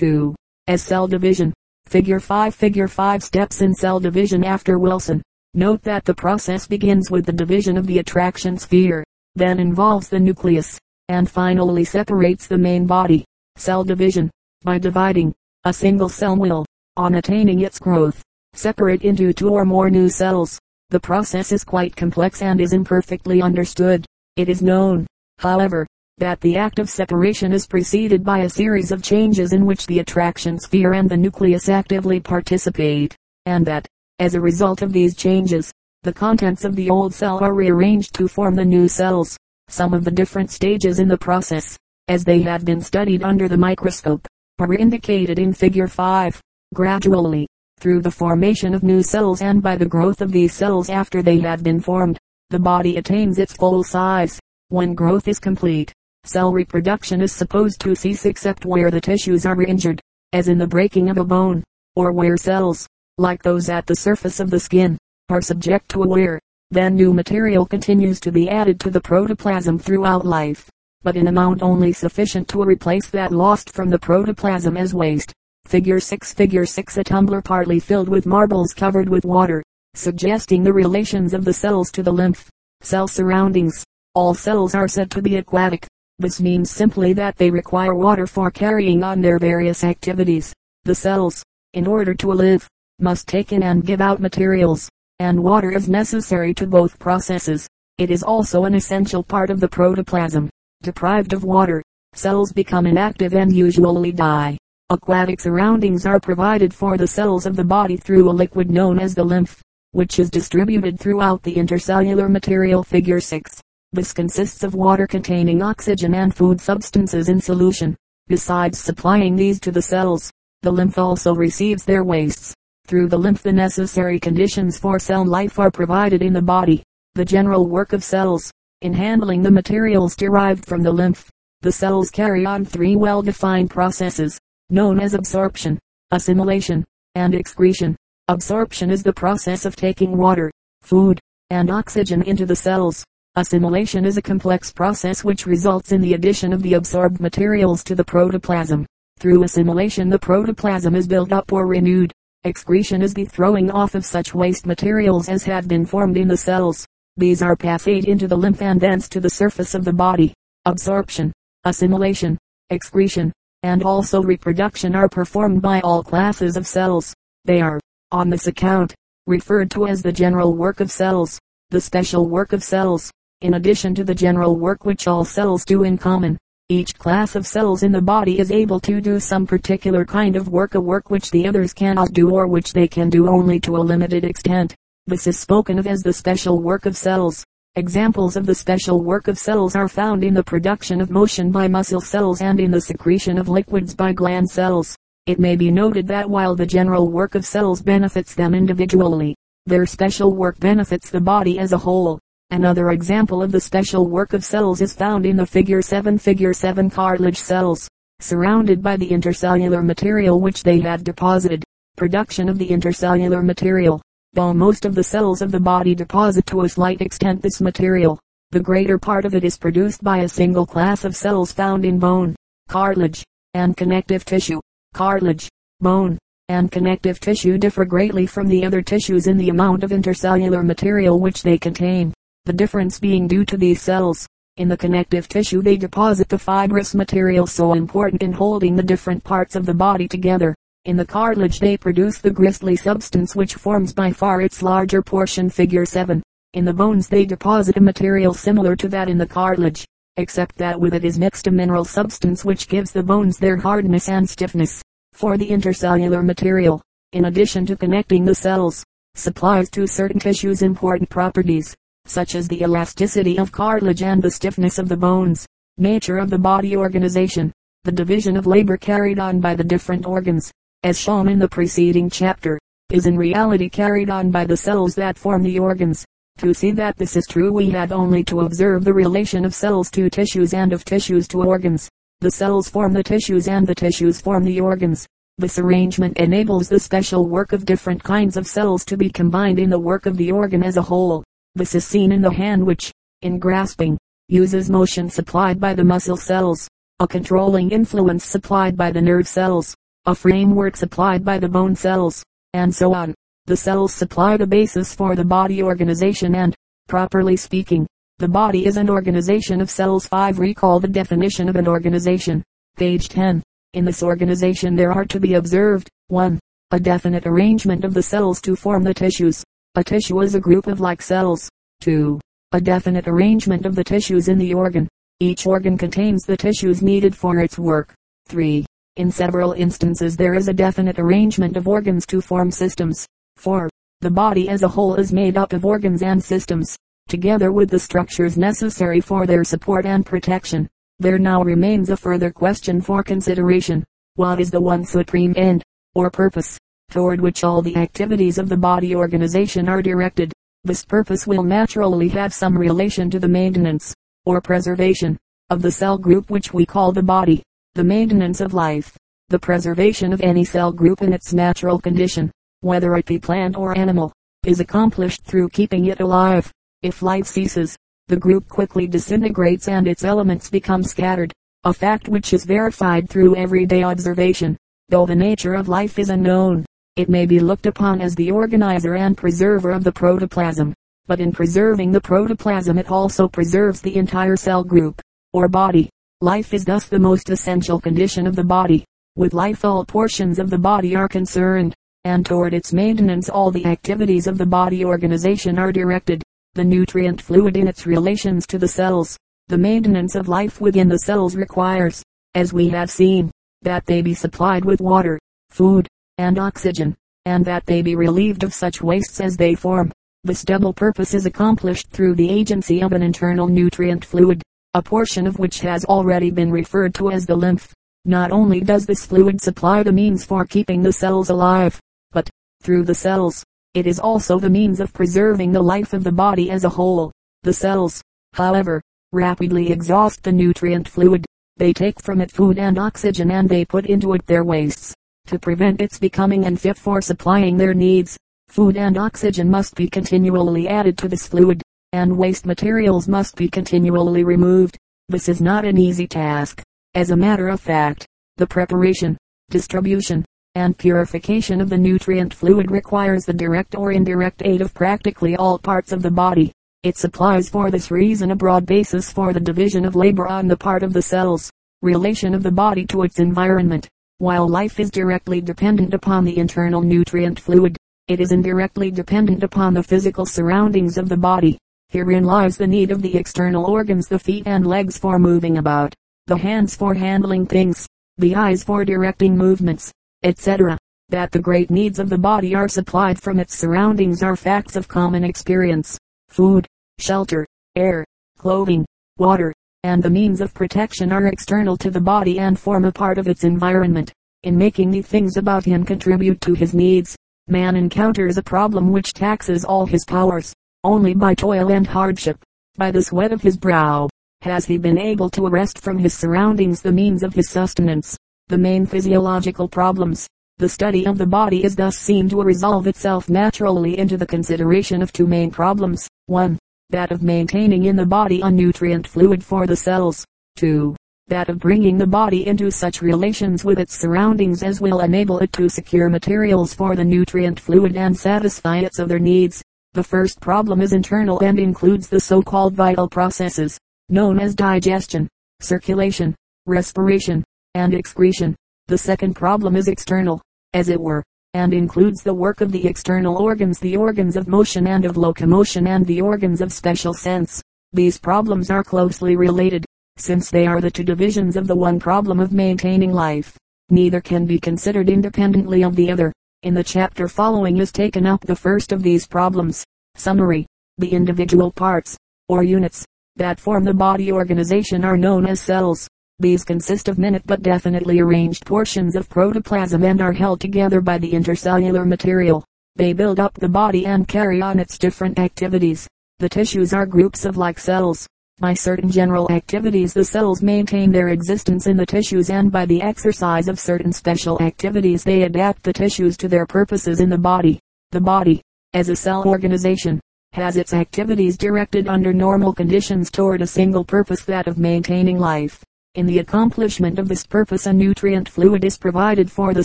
2. As cell division. Figure 5 Figure 5 steps in cell division after Wilson. Note that the process begins with the division of the attraction sphere, then involves the nucleus, and finally separates the main body. Cell division. By dividing, a single cell will, on attaining its growth, separate into two or more new cells. The process is quite complex and is imperfectly understood. It is known, however, that the act of separation is preceded by a series of changes in which the attraction sphere and the nucleus actively participate, and that, as a result of these changes, the contents of the old cell are rearranged to form the new cells. Some of the different stages in the process, as they have been studied under the microscope, are indicated in figure 5. Gradually, through the formation of new cells and by the growth of these cells after they have been formed, the body attains its full size. When growth is complete, cell reproduction is supposed to cease except where the tissues are injured, as in the breaking of a bone, or where cells, like those at the surface of the skin, are subject to a wear. Then new material continues to be added to the protoplasm throughout life, but in amount only sufficient to replace that lost from the protoplasm as waste. Figure 6 Figure 6 A tumbler partly filled with marbles covered with water, suggesting the relations of the cells to the lymph. Cell surroundings. All cells are said to be aquatic. This means simply that they require water for carrying on their various activities. The cells, in order to live, must take in and give out materials, and water is necessary to both processes. It is also an essential part of the protoplasm. Deprived of water, cells become inactive and usually die. Aquatic surroundings are provided for the cells of the body through a liquid known as the lymph, which is distributed throughout the intercellular material figure 6. This consists of water containing oxygen and food substances in solution. Besides supplying these to the cells, the lymph also receives their wastes through the lymph the necessary conditions for cell life are provided in the body. The general work of cells, in handling the materials derived from the lymph, the cells carry on three well-defined processes, known as absorption, assimilation, and excretion. Absorption is the process of taking water, food, and oxygen into the cells. Assimilation is a complex process which results in the addition of the absorbed materials to the protoplasm. Through assimilation the protoplasm is built up or renewed. Excretion is the throwing off of such waste materials as have been formed in the cells. These are passed into the lymph and thence to the surface of the body. Absorption, assimilation, excretion, and also reproduction are performed by all classes of cells. They are, on this account, referred to as the general work of cells, the special work of cells, in addition to the general work which all cells do in common. Each class of cells in the body is able to do some particular kind of work a work which the others cannot do or which they can do only to a limited extent. This is spoken of as the special work of cells. Examples of the special work of cells are found in the production of motion by muscle cells and in the secretion of liquids by gland cells. It may be noted that while the general work of cells benefits them individually, their special work benefits the body as a whole. Another example of the special work of cells is found in the figure 7 figure 7 cartilage cells, surrounded by the intercellular material which they have deposited. Production of the intercellular material. Though most of the cells of the body deposit to a slight extent this material, the greater part of it is produced by a single class of cells found in bone, cartilage, and connective tissue. Cartilage, bone, and connective tissue differ greatly from the other tissues in the amount of intercellular material which they contain the difference being due to these cells. In the connective tissue they deposit the fibrous material so important in holding the different parts of the body together. In the cartilage they produce the gristly substance which forms by far its larger portion figure 7. In the bones they deposit a material similar to that in the cartilage, except that with it is mixed a mineral substance which gives the bones their hardness and stiffness. For the intercellular material, in addition to connecting the cells, supplies to certain tissues important properties such as the elasticity of cartilage and the stiffness of the bones. Nature of the body organization. The division of labor carried on by the different organs, as shown in the preceding chapter, is in reality carried on by the cells that form the organs. To see that this is true we have only to observe the relation of cells to tissues and of tissues to organs. The cells form the tissues and the tissues form the organs. This arrangement enables the special work of different kinds of cells to be combined in the work of the organ as a whole. This is seen in the hand which, in grasping, uses motion supplied by the muscle cells, a controlling influence supplied by the nerve cells, a framework supplied by the bone cells, and so on. The cells supply the basis for the body organization and, properly speaking, the body is an organization of cells. 5. Recall the definition of an organization. Page 10. In this organization there are to be observed, 1. A definite arrangement of the cells to form the tissues. A tissue is a group of like cells. 2. A definite arrangement of the tissues in the organ. Each organ contains the tissues needed for its work. 3. In several instances there is a definite arrangement of organs to form systems. 4. The body as a whole is made up of organs and systems together with the structures necessary for their support and protection. There now remains a further question for consideration. What is the one supreme end, or purpose, toward which all the activities of the body organization are directed? This purpose will naturally have some relation to the maintenance, or preservation, of the cell group which we call the body. The maintenance of life, the preservation of any cell group in its natural condition, whether it be plant or animal, is accomplished through keeping it alive. If life ceases, the group quickly disintegrates and its elements become scattered, a fact which is verified through everyday observation. Though the nature of life is unknown, it may be looked upon as the organizer and preserver of the protoplasm. But in preserving the protoplasm it also preserves the entire cell group, or body. Life is thus the most essential condition of the body. With life all portions of the body are concerned, and toward its maintenance all the activities of the body organization are directed the nutrient fluid in its relations to the cells. The maintenance of life within the cells requires, as we have seen, that they be supplied with water, food, and oxygen, and that they be relieved of such wastes as they form. This double purpose is accomplished through the agency of an internal nutrient fluid, a portion of which has already been referred to as the lymph. Not only does this fluid supply the means for keeping the cells alive, but, through the cells, it is also the means of preserving the life of the body as a whole. The cells, however, rapidly exhaust the nutrient fluid. They take from it food and oxygen and they put into it their wastes. To prevent its becoming unfit for supplying their needs, food and oxygen must be continually added to this fluid, and waste materials must be continually removed. This is not an easy task. As a matter of fact, the preparation, distribution, and purification of the nutrient fluid requires the direct or indirect aid of practically all parts of the body. It supplies for this reason a broad basis for the division of labor on the part of the cells, relation of the body to its environment. While life is directly dependent upon the internal nutrient fluid, it is indirectly dependent upon the physical surroundings of the body. Herein lies the need of the external organs the feet and legs for moving about, the hands for handling things, the eyes for directing movements, etc. That the great needs of the body are supplied from its surroundings are facts of common experience. Food, shelter, air, clothing, water, and the means of protection are external to the body and form a part of its environment. In making the things about him contribute to his needs, man encounters a problem which taxes all his powers. Only by toil and hardship, by the sweat of his brow, has he been able to arrest from his surroundings the means of his sustenance the main physiological problems. The study of the body is thus seen to resolve itself naturally into the consideration of two main problems. 1. That of maintaining in the body a nutrient fluid for the cells. 2. That of bringing the body into such relations with its surroundings as will enable it to secure materials for the nutrient fluid and satisfy its other needs. The first problem is internal and includes the so-called vital processes, known as digestion, circulation, respiration, and excretion. The second problem is external, as it were, and includes the work of the external organs, the organs of motion and of locomotion and the organs of special sense. These problems are closely related, since they are the two divisions of the one problem of maintaining life. Neither can be considered independently of the other. In the chapter following is taken up the first of these problems. Summary. The individual parts, or units, that form the body organization are known as cells. These consist of minute but definitely arranged portions of protoplasm and are held together by the intercellular material. They build up the body and carry on its different activities. The tissues are groups of like cells. By certain general activities the cells maintain their existence in the tissues and by the exercise of certain special activities they adapt the tissues to their purposes in the body. The body, as a cell organization, has its activities directed under normal conditions toward a single purpose that of maintaining life. In the accomplishment of this purpose a nutrient fluid is provided for the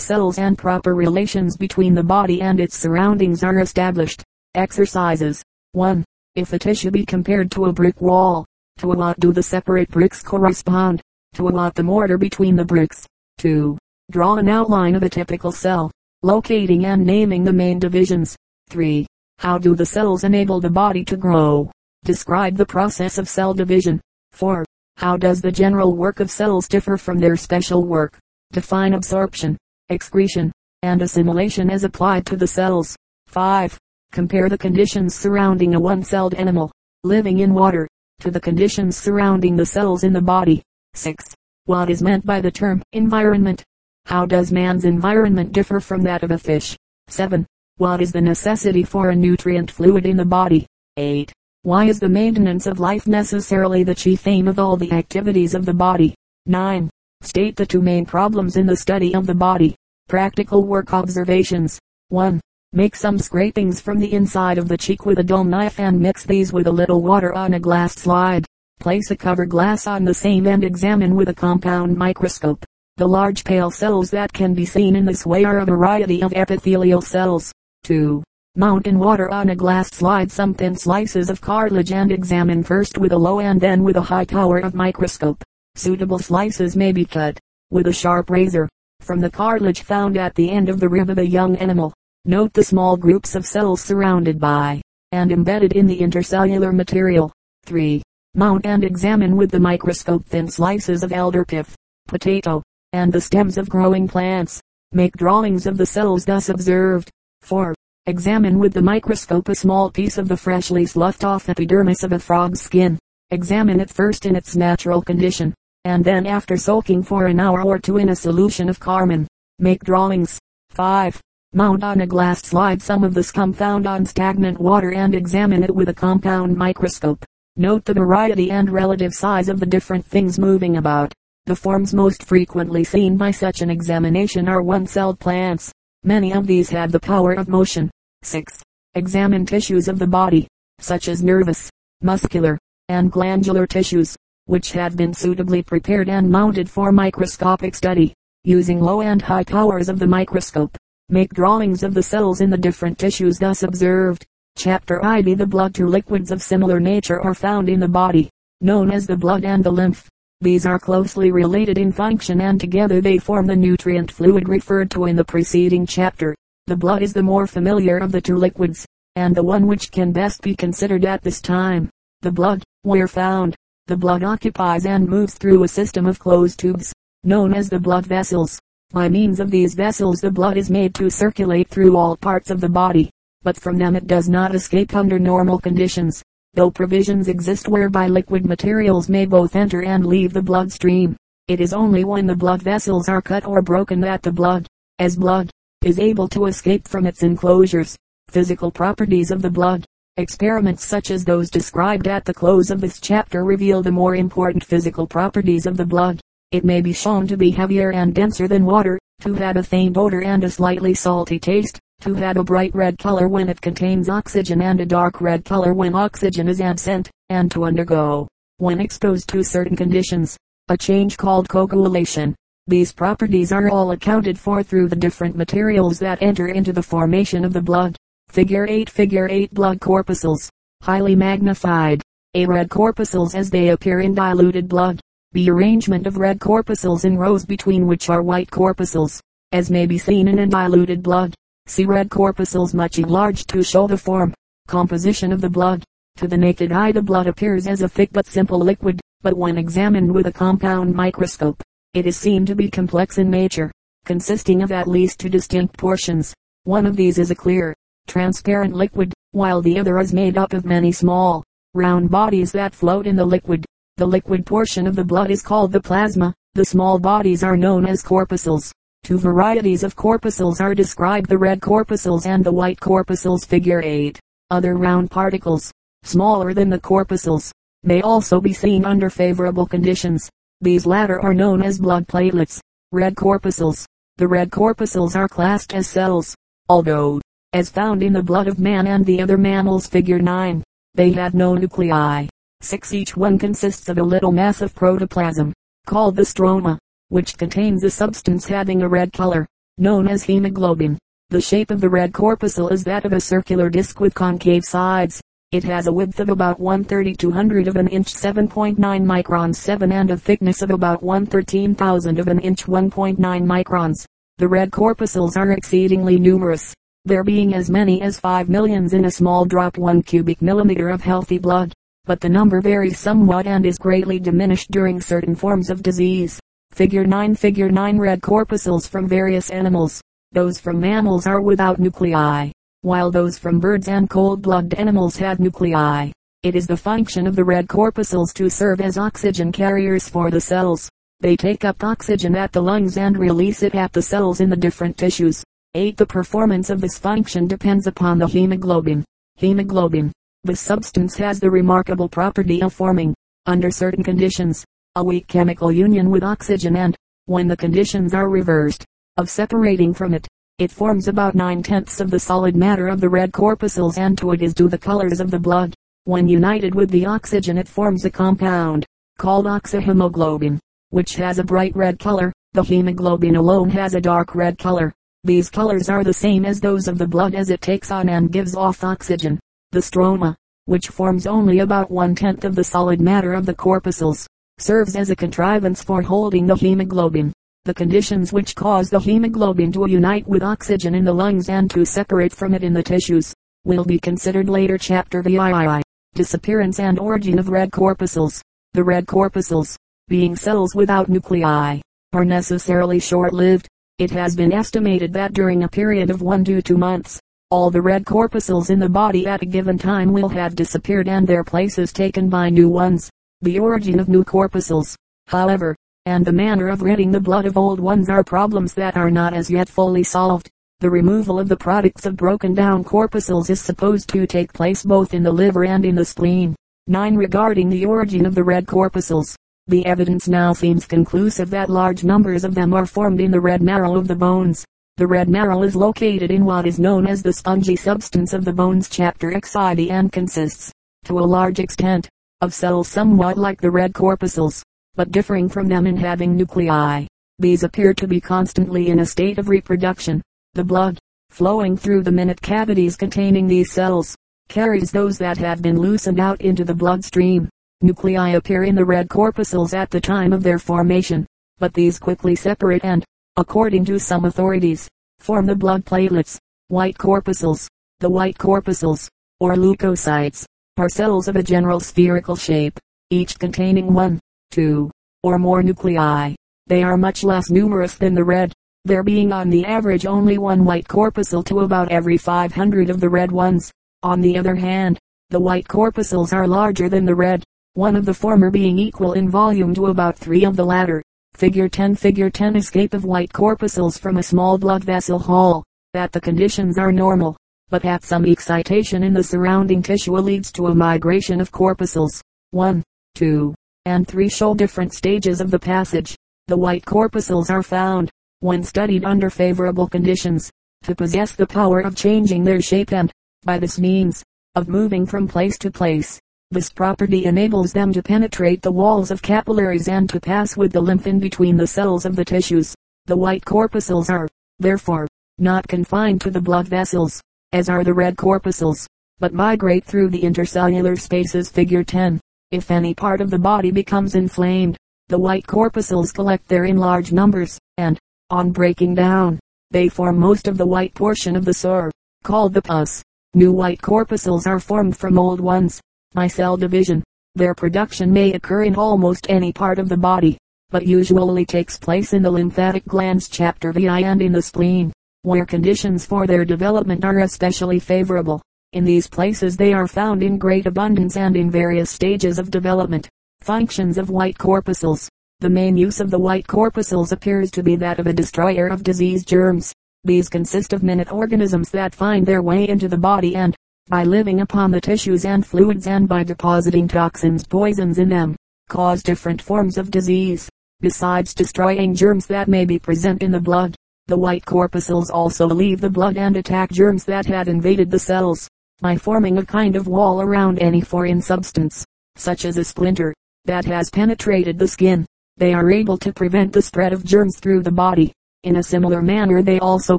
cells and proper relations between the body and its surroundings are established. Exercises 1. If a tissue be compared to a brick wall, to what do the separate bricks correspond? To what the mortar between the bricks? 2. Draw an outline of a typical cell, locating and naming the main divisions. 3. How do the cells enable the body to grow? Describe the process of cell division. 4. How does the general work of cells differ from their special work? Define absorption, excretion, and assimilation as applied to the cells. 5. Compare the conditions surrounding a one-celled animal, living in water, to the conditions surrounding the cells in the body. 6. What is meant by the term environment? How does man's environment differ from that of a fish? 7. What is the necessity for a nutrient fluid in the body? 8. Why is the maintenance of life necessarily the chief aim of all the activities of the body? 9. State the two main problems in the study of the body. Practical work observations. 1. Make some scrapings from the inside of the cheek with a dull knife and mix these with a little water on a glass slide. Place a cover glass on the same and examine with a compound microscope. The large pale cells that can be seen in this way are a variety of epithelial cells. 2. Mount in water on a glass slide some thin slices of cartilage and examine first with a low and then with a high power of microscope. Suitable slices may be cut with a sharp razor from the cartilage found at the end of the rib of a young animal. Note the small groups of cells surrounded by and embedded in the intercellular material. 3. Mount and examine with the microscope thin slices of elder pith, potato, and the stems of growing plants. Make drawings of the cells thus observed. 4. Examine with the microscope a small piece of the freshly sloughed off epidermis of a frog's skin. Examine it first in its natural condition, and then after soaking for an hour or two in a solution of carmine. Make drawings. 5. Mount on a glass slide some of the scum found on stagnant water and examine it with a compound microscope. Note the variety and relative size of the different things moving about. The forms most frequently seen by such an examination are one-celled plants. Many of these have the power of motion. 6. Examine tissues of the body, such as nervous, muscular, and glandular tissues, which have been suitably prepared and mounted for microscopic study, using low and high powers of the microscope. Make drawings of the cells in the different tissues thus observed. Chapter IV The blood two liquids of similar nature are found in the body, known as the blood and the lymph. These are closely related in function and together they form the nutrient fluid referred to in the preceding chapter. The blood is the more familiar of the two liquids, and the one which can best be considered at this time. The blood, where found, the blood occupies and moves through a system of closed tubes, known as the blood vessels. By means of these vessels the blood is made to circulate through all parts of the body, but from them it does not escape under normal conditions, though provisions exist whereby liquid materials may both enter and leave the blood stream. It is only when the blood vessels are cut or broken that the blood, as blood, is able to escape from its enclosures. Physical properties of the blood. Experiments such as those described at the close of this chapter reveal the more important physical properties of the blood. It may be shown to be heavier and denser than water, to have a faint odor and a slightly salty taste, to have a bright red color when it contains oxygen and a dark red color when oxygen is absent, and to undergo, when exposed to certain conditions, a change called coagulation. These properties are all accounted for through the different materials that enter into the formation of the blood. Figure 8 Figure 8 Blood corpuscles, highly magnified. A red corpuscles as they appear in diluted blood the arrangement of red corpuscles in rows between which are white corpuscles, as may be seen in a diluted blood. See red corpuscles much enlarged to show the form, composition of the blood. To the naked eye the blood appears as a thick but simple liquid, but when examined with a compound microscope, it is seen to be complex in nature, consisting of at least two distinct portions. One of these is a clear, transparent liquid, while the other is made up of many small, round bodies that float in the liquid. The liquid portion of the blood is called the plasma. The small bodies are known as corpuscles. Two varieties of corpuscles are described the red corpuscles and the white corpuscles figure 8. Other round particles, smaller than the corpuscles, may also be seen under favorable conditions. These latter are known as blood platelets. Red corpuscles. The red corpuscles are classed as cells, although, as found in the blood of man and the other mammals figure 9, they have no nuclei. 6. Each one consists of a little mass of protoplasm, called the stroma, which contains a substance having a red color, known as hemoglobin. The shape of the red corpuscle is that of a circular disc with concave sides. It has a width of about 1 3200 of an inch 7.9 microns 7 and a thickness of about 1 13,000 of an inch 1.9 microns. The red corpuscles are exceedingly numerous, there being as many as 5 millions in a small drop 1 cubic millimeter of healthy blood, but the number varies somewhat and is greatly diminished during certain forms of disease. Figure 9 Figure 9 Red corpuscles from various animals. Those from mammals are without nuclei while those from birds and cold-blooded animals had nuclei. It is the function of the red corpuscles to serve as oxygen carriers for the cells. They take up oxygen at the lungs and release it at the cells in the different tissues. 8. The performance of this function depends upon the hemoglobin. Hemoglobin. This substance has the remarkable property of forming, under certain conditions, a weak chemical union with oxygen and, when the conditions are reversed, of separating from it. It forms about nine-tenths of the solid matter of the red corpuscles and to it is due the colors of the blood. When united with the oxygen it forms a compound, called oxyhemoglobin, which has a bright red color. The hemoglobin alone has a dark red color. These colors are the same as those of the blood as it takes on and gives off oxygen. The stroma, which forms only about one-tenth of the solid matter of the corpuscles, serves as a contrivance for holding the hemoglobin. The conditions which cause the hemoglobin to unite with oxygen in the lungs and to separate from it in the tissues, will be considered later chapter VII. Disappearance and origin of red corpuscles. The red corpuscles, being cells without nuclei, are necessarily short-lived. It has been estimated that during a period of one to two months, all the red corpuscles in the body at a given time will have disappeared and their places taken by new ones. The origin of new corpuscles, however, and the manner of ridding the blood of old ones are problems that are not as yet fully solved. The removal of the products of broken down corpuscles is supposed to take place both in the liver and in the spleen. 9. Regarding the origin of the red corpuscles, the evidence now seems conclusive that large numbers of them are formed in the red marrow of the bones. The red marrow is located in what is known as the spongy substance of the bones chapter XID and consists, to a large extent, of cells somewhat like the red corpuscles but differing from them in having nuclei. These appear to be constantly in a state of reproduction. The blood, flowing through the minute cavities containing these cells, carries those that have been loosened out into the bloodstream. Nuclei appear in the red corpuscles at the time of their formation, but these quickly separate and, according to some authorities, form the blood platelets. White corpuscles. The white corpuscles, or leukocytes, are cells of a general spherical shape, each containing one, two, or more nuclei. They are much less numerous than the red, there being on the average only one white corpuscle to about every 500 of the red ones. On the other hand, the white corpuscles are larger than the red, one of the former being equal in volume to about three of the latter. Figure 10 Figure 10 Escape of white corpuscles from a small blood vessel hall. That the conditions are normal, but that some excitation in the surrounding tissue leads to a migration of corpuscles. 1, 2, and three show different stages of the passage. The white corpuscles are found, when studied under favorable conditions, to possess the power of changing their shape and, by this means, of moving from place to place. This property enables them to penetrate the walls of capillaries and to pass with the lymph in between the cells of the tissues. The white corpuscles are, therefore, not confined to the blood vessels, as are the red corpuscles, but migrate through the intercellular spaces figure 10. If any part of the body becomes inflamed, the white corpuscles collect there in large numbers, and, on breaking down, they form most of the white portion of the sore, called the pus. New white corpuscles are formed from old ones, by cell division. Their production may occur in almost any part of the body, but usually takes place in the lymphatic glands chapter VI and in the spleen, where conditions for their development are especially favorable. In these places they are found in great abundance and in various stages of development. Functions of white corpuscles. The main use of the white corpuscles appears to be that of a destroyer of disease germs. These consist of minute organisms that find their way into the body and, by living upon the tissues and fluids and by depositing toxins poisons in them, cause different forms of disease. Besides destroying germs that may be present in the blood, the white corpuscles also leave the blood and attack germs that had invaded the cells by forming a kind of wall around any foreign substance, such as a splinter, that has penetrated the skin. They are able to prevent the spread of germs through the body. In a similar manner they also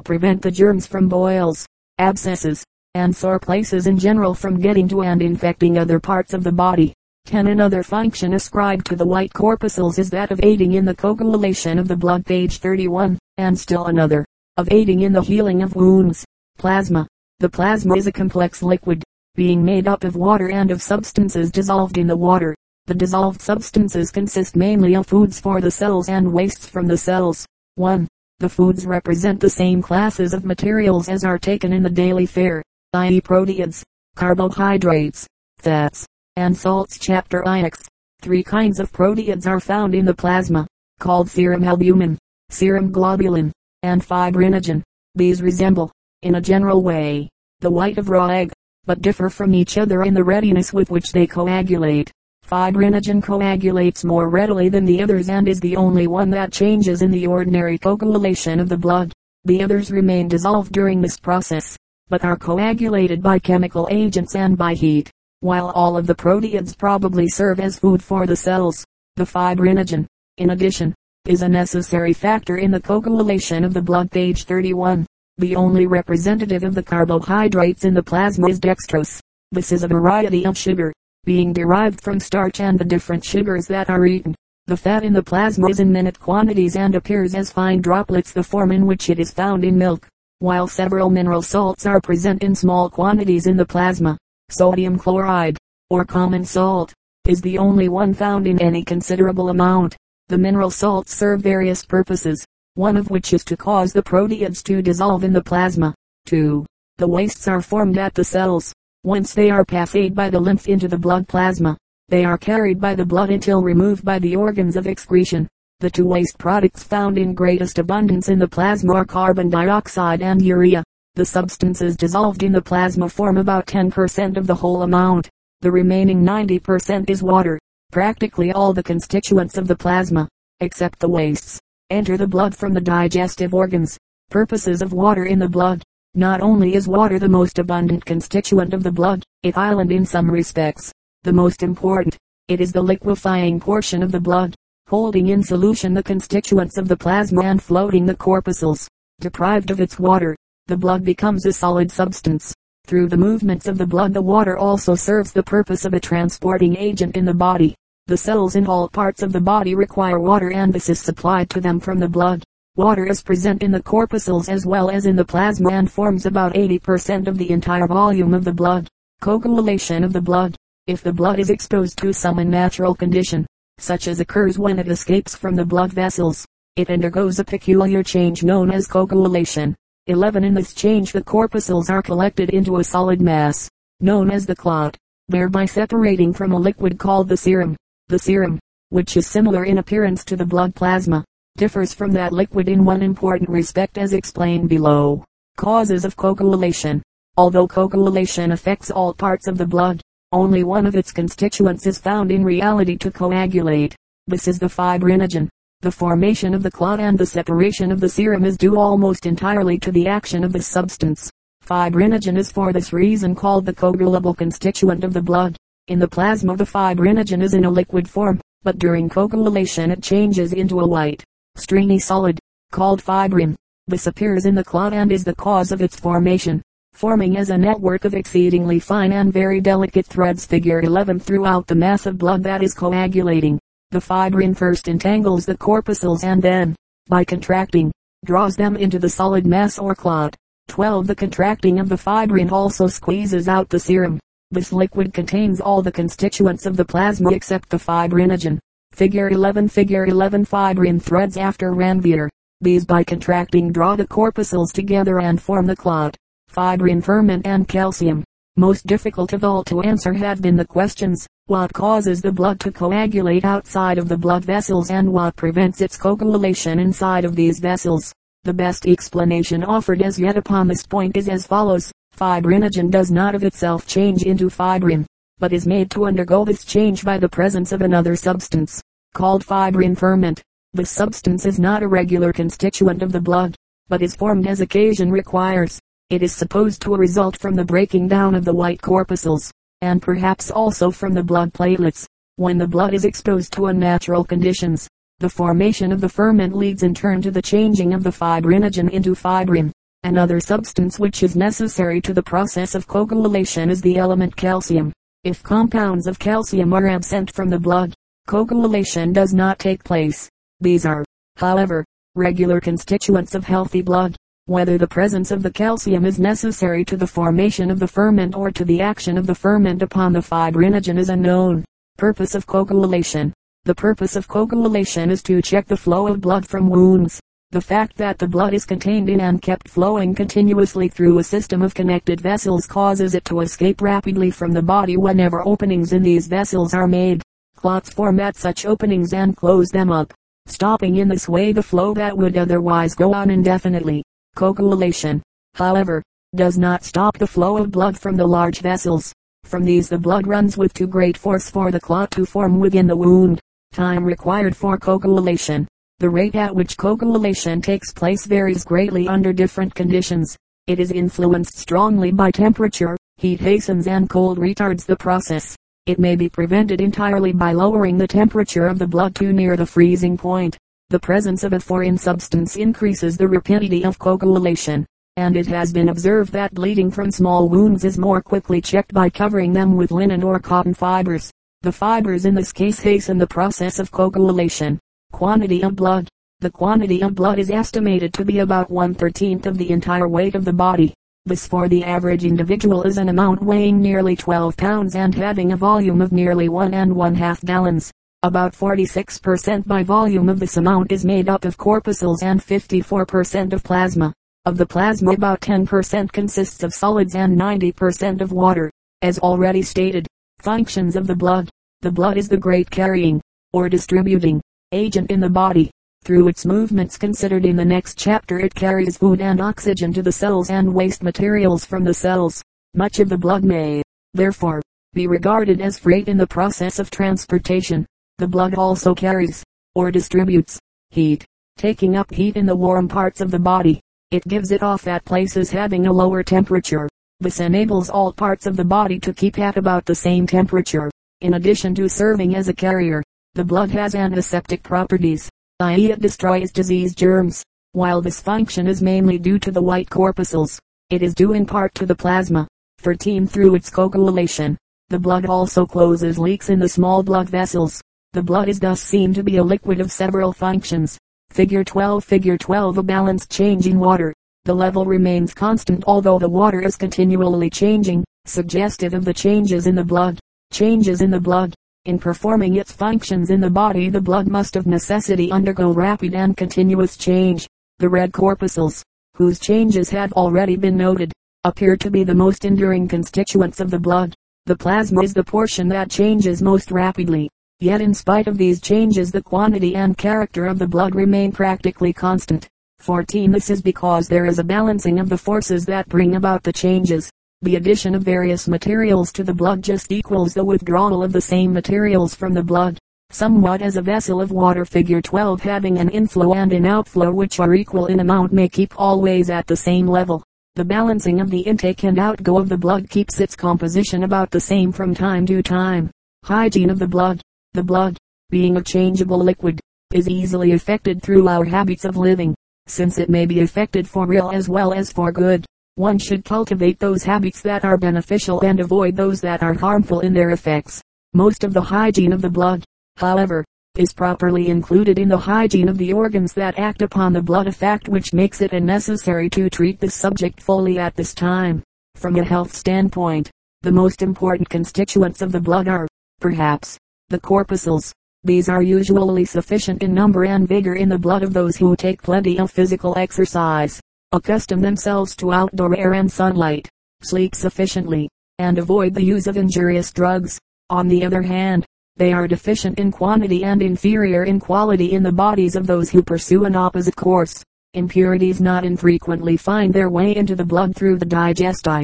prevent the germs from boils, abscesses, and sore places in general from getting to and infecting other parts of the body. 10. Another function ascribed to the white corpuscles is that of aiding in the coagulation of the blood page 31, and still another, of aiding in the healing of wounds. Plasma. The plasma is a complex liquid, being made up of water and of substances dissolved in the water. The dissolved substances consist mainly of foods for the cells and wastes from the cells. 1. The foods represent the same classes of materials as are taken in the daily fare, i.e. proteids, carbohydrates, fats, and salts. Chapter IX. Three kinds of proteids are found in the plasma, called serum albumin, serum globulin, and fibrinogen. These resemble, in a general way, the white of raw egg, but differ from each other in the readiness with which they coagulate. Fibrinogen coagulates more readily than the others and is the only one that changes in the ordinary coagulation of the blood. The others remain dissolved during this process, but are coagulated by chemical agents and by heat. While all of the proteids probably serve as food for the cells, the fibrinogen, in addition, is a necessary factor in the coagulation of the blood. Page 31. The only representative of the carbohydrates in the plasma is dextrose. This is a variety of sugar, being derived from starch and the different sugars that are eaten. The fat in the plasma is in minute quantities and appears as fine droplets the form in which it is found in milk, while several mineral salts are present in small quantities in the plasma. Sodium chloride, or common salt, is the only one found in any considerable amount. The mineral salts serve various purposes, one of which is to cause the proteids to dissolve in the plasma. 2. The wastes are formed at the cells, Once they are passed by the lymph into the blood plasma, they are carried by the blood until removed by the organs of excretion. The two waste products found in greatest abundance in the plasma are carbon dioxide and urea. The substances dissolved in the plasma form about 10% of the whole amount. The remaining 90% is water. Practically all the constituents of the plasma, except the wastes, enter the blood from the digestive organs. Purposes of water in the blood. Not only is water the most abundant constituent of the blood, it island in some respects, the most important. It is the liquefying portion of the blood, holding in solution the constituents of the plasma and floating the corpuscles. Deprived of its water, the blood becomes a solid substance. Through the movements of the blood the water also serves the purpose of a transporting agent in the body. The cells in all parts of the body require water and this is supplied to them from the blood. Water is present in the corpuscles as well as in the plasma and forms about 80% of the entire volume of the blood. Coagulation of the blood. If the blood is exposed to some unnatural condition, such as occurs when it escapes from the blood vessels, it undergoes a peculiar change known as coagulation. 11. In this change the corpuscles are collected into a solid mass, known as the clot, thereby separating from a liquid called the serum. The serum, which is similar in appearance to the blood plasma, differs from that liquid in one important respect as explained below. Causes of coagulation. Although coagulation affects all parts of the blood, only one of its constituents is found in reality to coagulate. This is the fibrinogen. The formation of the clot and the separation of the serum is due almost entirely to the action of this substance. Fibrinogen is for this reason called the coagulable constituent of the blood. In the plasma the fibrinogen is in a liquid form, but during coagulation it changes into a white, stringy solid, called fibrin. This appears in the clot and is the cause of its formation, forming as a network of exceedingly fine and very delicate threads figure 11 throughout the mass of blood that is coagulating. The fibrin first entangles the corpuscles and then, by contracting, draws them into the solid mass or clot. 12. The contracting of the fibrin also squeezes out the serum. This liquid contains all the constituents of the plasma except the fibrinogen. Figure 11 Figure 11 Fibrin threads after Ranvier. These by contracting draw the corpuscles together and form the clot. Fibrin ferment and calcium. Most difficult of all to answer have been the questions, what causes the blood to coagulate outside of the blood vessels and what prevents its coagulation inside of these vessels. The best explanation offered as yet upon this point is as follows. Fibrinogen does not of itself change into fibrin, but is made to undergo this change by the presence of another substance, called fibrin ferment. This substance is not a regular constituent of the blood, but is formed as occasion requires. It is supposed to result from the breaking down of the white corpuscles, and perhaps also from the blood platelets, when the blood is exposed to unnatural conditions. The formation of the ferment leads in turn to the changing of the fibrinogen into fibrin. Another substance which is necessary to the process of coagulation is the element calcium. If compounds of calcium are absent from the blood, coagulation does not take place. These are, however, regular constituents of healthy blood. Whether the presence of the calcium is necessary to the formation of the ferment or to the action of the ferment upon the fibrinogen is unknown. Purpose of coagulation. The purpose of coagulation is to check the flow of blood from wounds. The fact that the blood is contained in and kept flowing continuously through a system of connected vessels causes it to escape rapidly from the body whenever openings in these vessels are made. Clots form at such openings and close them up, stopping in this way the flow that would otherwise go on indefinitely. Coagulation, however, does not stop the flow of blood from the large vessels. From these the blood runs with too great force for the clot to form within the wound. Time required for coagulation the rate at which coagulation takes place varies greatly under different conditions. It is influenced strongly by temperature, heat hastens and cold retards the process. It may be prevented entirely by lowering the temperature of the blood to near the freezing point. The presence of a foreign substance increases the rapidity of coagulation, and it has been observed that bleeding from small wounds is more quickly checked by covering them with linen or cotton fibers. The fibers in this case hasten the process of coagulation. Quantity of blood. The quantity of blood is estimated to be about one thirteenth of the entire weight of the body. This for the average individual is an amount weighing nearly 12 pounds and having a volume of nearly one and one half gallons. About 46% by volume of this amount is made up of corpuscles and 54% of plasma. Of the plasma about 10% consists of solids and 90% of water. As already stated, functions of the blood. The blood is the great carrying, or distributing, agent in the body. Through its movements considered in the next chapter it carries food and oxygen to the cells and waste materials from the cells. Much of the blood may, therefore, be regarded as freight in the process of transportation. The blood also carries, or distributes, heat. Taking up heat in the warm parts of the body, it gives it off at places having a lower temperature. This enables all parts of the body to keep at about the same temperature. In addition to serving as a carrier, the blood has antiseptic properties, i.e. it destroys disease germs. While this function is mainly due to the white corpuscles, it is due in part to the plasma. 13. Through its coagulation, the blood also closes leaks in the small blood vessels. The blood is thus seen to be a liquid of several functions. Figure 12 Figure 12 A balanced change in water. The level remains constant although the water is continually changing, suggestive of the changes in the blood. Changes in the blood. In performing its functions in the body the blood must of necessity undergo rapid and continuous change. The red corpuscles, whose changes have already been noted, appear to be the most enduring constituents of the blood. The plasma is the portion that changes most rapidly. Yet in spite of these changes the quantity and character of the blood remain practically constant. 14. This is because there is a balancing of the forces that bring about the changes. The addition of various materials to the blood just equals the withdrawal of the same materials from the blood. Somewhat as a vessel of water figure 12 having an inflow and an outflow which are equal in amount may keep always at the same level. The balancing of the intake and outgo of the blood keeps its composition about the same from time to time. Hygiene of the blood. The blood, being a changeable liquid, is easily affected through our habits of living, since it may be affected for ill as well as for good. One should cultivate those habits that are beneficial and avoid those that are harmful in their effects. Most of the hygiene of the blood, however, is properly included in the hygiene of the organs that act upon the blood a fact which makes it unnecessary to treat this subject fully at this time. From a health standpoint, the most important constituents of the blood are, perhaps, the corpuscles. These are usually sufficient in number and vigor in the blood of those who take plenty of physical exercise accustom themselves to outdoor air and sunlight, sleep sufficiently, and avoid the use of injurious drugs. On the other hand, they are deficient in quantity and inferior in quality in the bodies of those who pursue an opposite course. Impurities not infrequently find their way into the blood through the digesti